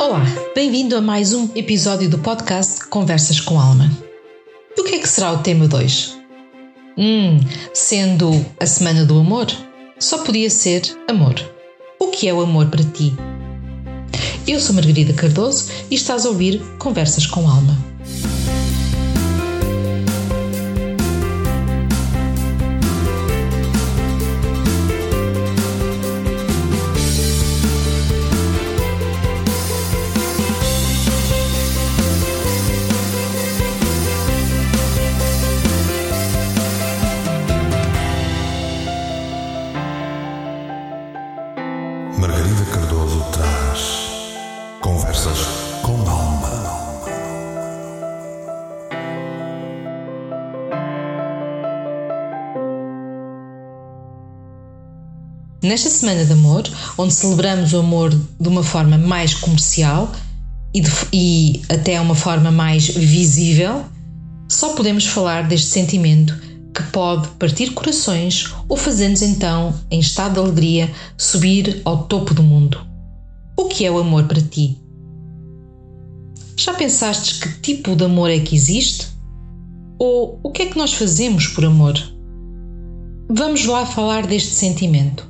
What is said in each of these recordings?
Olá, bem-vindo a mais um episódio do podcast Conversas com Alma. E o que é que será o tema 2? Hum, sendo a Semana do Amor, só podia ser amor. O que é o amor para ti? Eu sou Margarida Cardoso e estás a ouvir Conversas com Alma. Margarida Cardoso traz Conversas com Alma. Nesta Semana de Amor, onde celebramos o amor de uma forma mais comercial e, de, e até uma forma mais visível, só podemos falar deste sentimento que pode partir corações ou fazer-nos então, em estado de alegria, subir ao topo do mundo. O que é o amor para ti? Já pensaste que tipo de amor é que existe? Ou o que é que nós fazemos por amor? Vamos lá falar deste sentimento.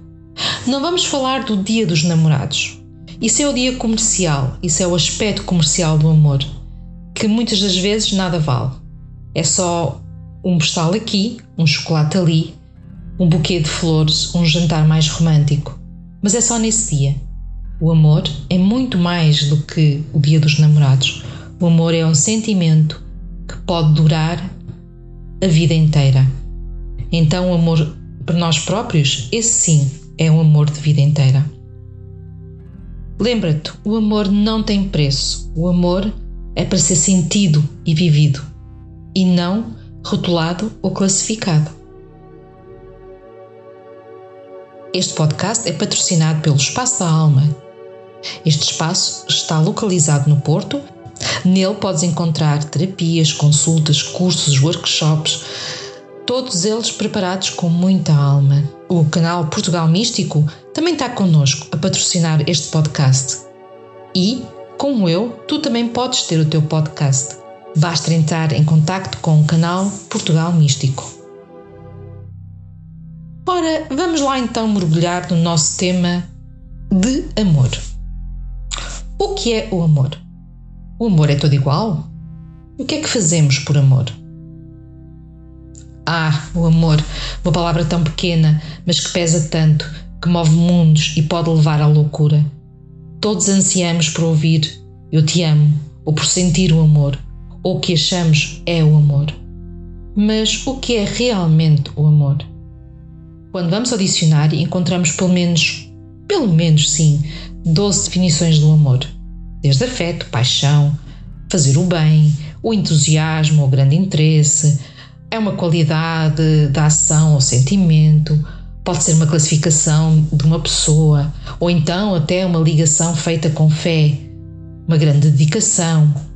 Não vamos falar do Dia dos Namorados. Isso é o dia comercial, isso é o aspecto comercial do amor, que muitas das vezes nada vale. É só um postal aqui, um chocolate ali, um buquê de flores, um jantar mais romântico. Mas é só nesse dia. O amor é muito mais do que o dia dos namorados. O amor é um sentimento que pode durar a vida inteira. Então, o amor por nós próprios, esse sim é um amor de vida inteira. Lembra-te, o amor não tem preço. O amor é para ser sentido e vivido e não rotulado ou classificado. Este podcast é patrocinado pelo Espaço da Alma. Este espaço está localizado no Porto. Nele podes encontrar terapias, consultas, cursos, workshops, todos eles preparados com muita alma. O canal Portugal Místico também está connosco a patrocinar este podcast. E, como eu, tu também podes ter o teu podcast. Basta entrar em contato com o canal Portugal Místico. Ora, vamos lá então mergulhar no nosso tema de amor. O que é o amor? O amor é todo igual? O que é que fazemos por amor? Ah, o amor, uma palavra tão pequena, mas que pesa tanto, que move mundos e pode levar à loucura. Todos ansiamos por ouvir eu te amo, ou por sentir o amor, o que achamos é o amor. Mas o que é realmente o amor? Quando vamos ao dicionário, encontramos pelo menos, pelo menos sim, 12 definições do amor. Desde afeto, paixão, fazer o bem, o entusiasmo, o grande interesse, é uma qualidade da ação ou sentimento, pode ser uma classificação de uma pessoa, ou então até uma ligação feita com fé, uma grande dedicação.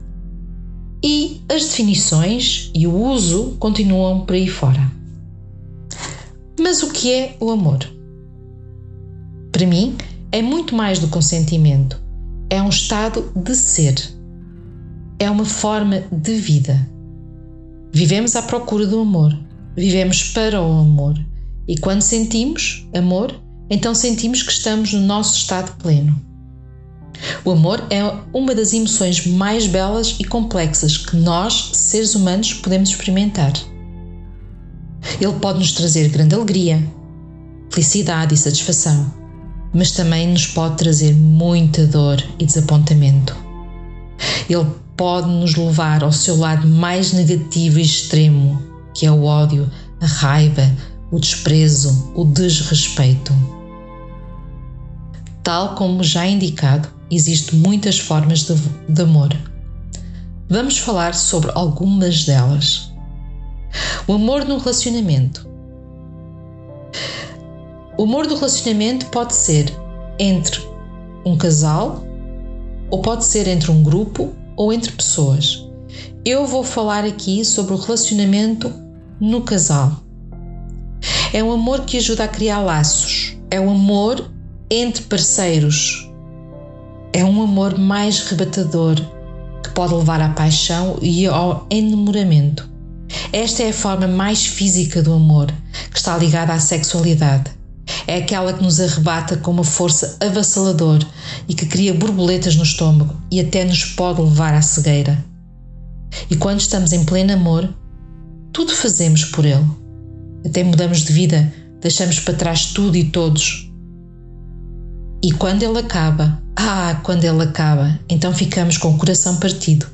E as definições e o uso continuam por aí fora. Mas o que é o amor? Para mim, é muito mais do que um sentimento. É um estado de ser. É uma forma de vida. Vivemos à procura do amor. Vivemos para o amor. E quando sentimos amor, então sentimos que estamos no nosso estado pleno. O amor é uma das emoções mais belas e complexas que nós, seres humanos, podemos experimentar. Ele pode nos trazer grande alegria, felicidade e satisfação, mas também nos pode trazer muita dor e desapontamento. Ele pode nos levar ao seu lado mais negativo e extremo, que é o ódio, a raiva, o desprezo, o desrespeito. Tal como já indicado, existem muitas formas de, de amor. Vamos falar sobre algumas delas. O amor no relacionamento. O amor do relacionamento pode ser entre um casal, ou pode ser entre um grupo ou entre pessoas. Eu vou falar aqui sobre o relacionamento no casal. É um amor que ajuda a criar laços. É um amor entre parceiros. É um amor mais rebatador que pode levar à paixão e ao enamoramento. Esta é a forma mais física do amor, que está ligada à sexualidade. É aquela que nos arrebata com uma força avassaladora e que cria borboletas no estômago e até nos pode levar à cegueira. E quando estamos em pleno amor, tudo fazemos por ele. Até mudamos de vida, deixamos para trás tudo e todos. E quando ele acaba, ah, quando ele acaba, então ficamos com o coração partido,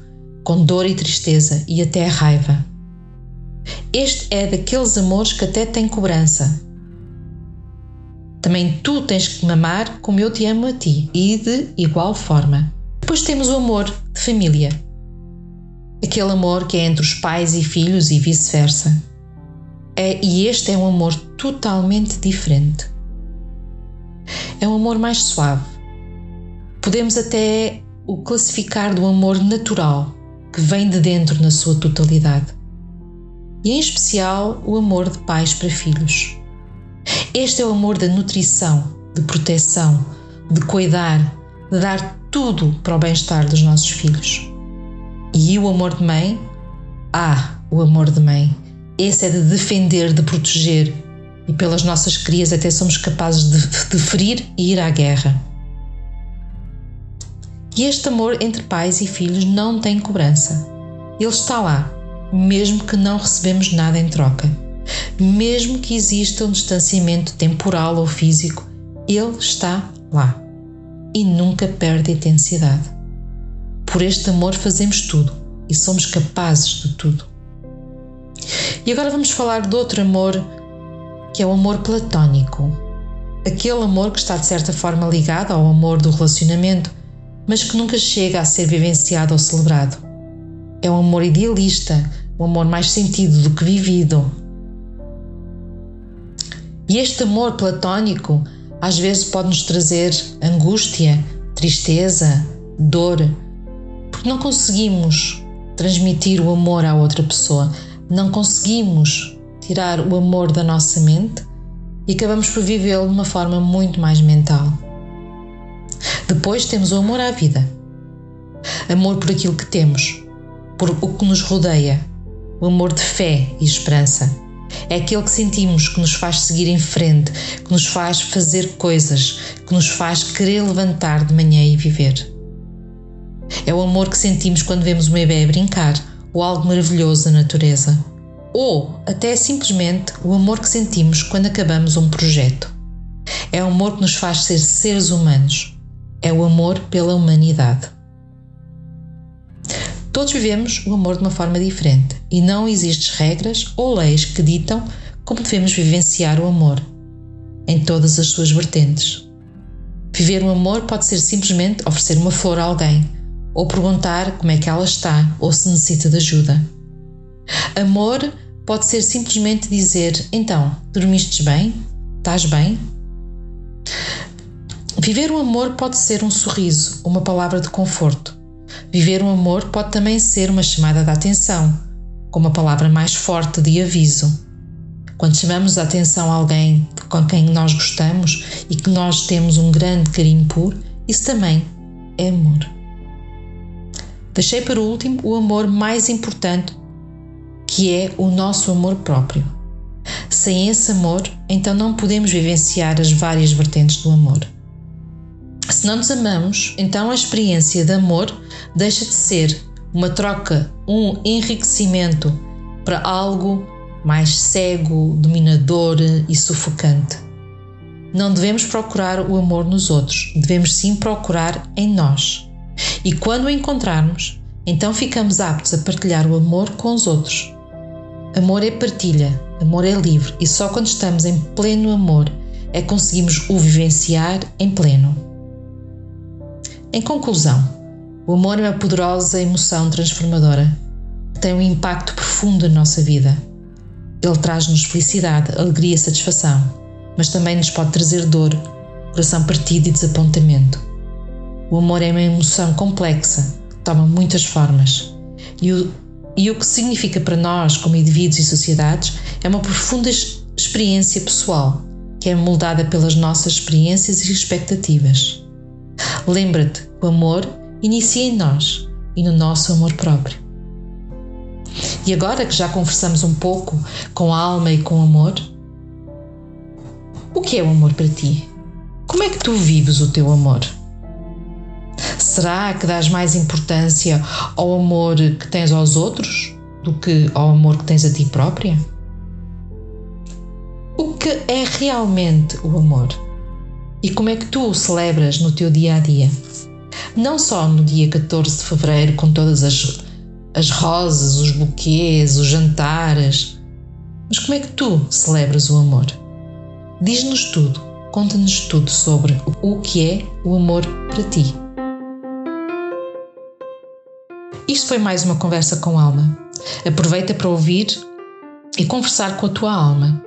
com dor e tristeza e até raiva. Este é daqueles amores que até tem cobrança. Também tu tens que me amar como eu te amo a ti e de igual forma. Depois temos o amor de família. Aquele amor que é entre os pais e filhos e vice-versa. É, e este é um amor totalmente diferente. É um amor mais suave. Podemos até o classificar do amor natural, que vem de dentro na sua totalidade. E em especial o amor de pais para filhos. Este é o amor da nutrição, de proteção, de cuidar, de dar tudo para o bem-estar dos nossos filhos. E o amor de mãe? Ah, o amor de mãe. Esse é de defender, de proteger. E pelas nossas crias até somos capazes de, de ferir e ir à guerra. E este amor entre pais e filhos não tem cobrança. Ele está lá, mesmo que não recebemos nada em troca. Mesmo que exista um distanciamento temporal ou físico, ele está lá e nunca perde intensidade. Por este amor fazemos tudo e somos capazes de tudo. E agora vamos falar de outro amor que é o amor platónico. Aquele amor que está de certa forma ligado ao amor do relacionamento, mas que nunca chega a ser vivenciado ou celebrado. É um amor idealista, um amor mais sentido do que vivido. E este amor platónico às vezes pode nos trazer angústia, tristeza, dor, porque não conseguimos transmitir o amor à outra pessoa, não conseguimos tirar o amor da nossa mente e acabamos por vivê-lo de uma forma muito mais mental. Depois temos o amor à vida. Amor por aquilo que temos, por o que nos rodeia, o amor de fé e esperança. É aquele que sentimos que nos faz seguir em frente, que nos faz fazer coisas, que nos faz querer levantar de manhã e viver. É o amor que sentimos quando vemos um bebê brincar ou algo maravilhoso na natureza. Ou até simplesmente o amor que sentimos quando acabamos um projeto. É o amor que nos faz ser seres humanos. É o amor pela humanidade. Todos vivemos o amor de uma forma diferente e não existem regras ou leis que ditam como devemos vivenciar o amor, em todas as suas vertentes. Viver o amor pode ser simplesmente oferecer uma flor a alguém, ou perguntar como é que ela está ou se necessita de ajuda. Amor pode ser simplesmente dizer: Então, dormiste bem? Estás bem? Viver o amor pode ser um sorriso, uma palavra de conforto. Viver um amor pode também ser uma chamada de atenção, com uma palavra mais forte de aviso. Quando chamamos a atenção a alguém com quem nós gostamos e que nós temos um grande carinho por, isso também é amor. Deixei para o último o amor mais importante, que é o nosso amor próprio. Sem esse amor, então não podemos vivenciar as várias vertentes do amor. Se não nos amamos, então a experiência de amor deixa de ser uma troca, um enriquecimento para algo mais cego, dominador e sufocante. Não devemos procurar o amor nos outros, devemos sim procurar em nós. E quando o encontrarmos, então ficamos aptos a partilhar o amor com os outros. Amor é partilha, amor é livre e só quando estamos em pleno amor é que conseguimos o vivenciar em pleno. Em conclusão, o amor é uma poderosa emoção transformadora que tem um impacto profundo na nossa vida. Ele traz-nos felicidade, alegria e satisfação, mas também nos pode trazer dor, coração partido e desapontamento. O amor é uma emoção complexa que toma muitas formas. E o, e o que significa para nós, como indivíduos e sociedades, é uma profunda experiência pessoal que é moldada pelas nossas experiências e expectativas. Lembra-te, o amor inicia em nós e no nosso amor próprio. E agora que já conversamos um pouco com a alma e com o amor, o que é o amor para ti? Como é que tu vives o teu amor? Será que dás mais importância ao amor que tens aos outros do que ao amor que tens a ti própria? O que é realmente o amor? E como é que tu o celebras no teu dia a dia? Não só no dia 14 de fevereiro, com todas as, as rosas, os buquês, os jantares, mas como é que tu celebras o amor? Diz-nos tudo, conta-nos tudo sobre o que é o amor para ti. Isto foi mais uma conversa com alma. Aproveita para ouvir e conversar com a tua alma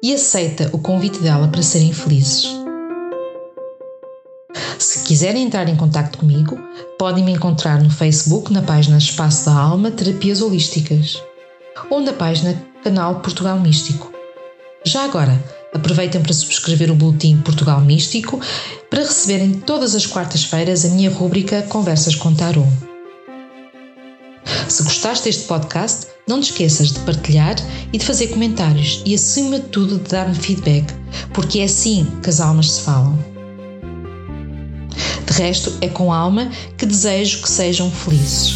e aceita o convite dela para serem felizes. Se quiserem entrar em contato comigo, podem me encontrar no Facebook na página Espaço da Alma Terapias Holísticas ou na página Canal Portugal Místico. Já agora, aproveitem para subscrever o Boletim Portugal Místico para receberem todas as quartas-feiras a minha rúbrica Conversas com Tarot. Se gostaste deste podcast, não te esqueças de partilhar e de fazer comentários e, acima de tudo, de dar-me feedback, porque é assim que as almas se falam. De resto, é com alma que desejo que sejam felizes.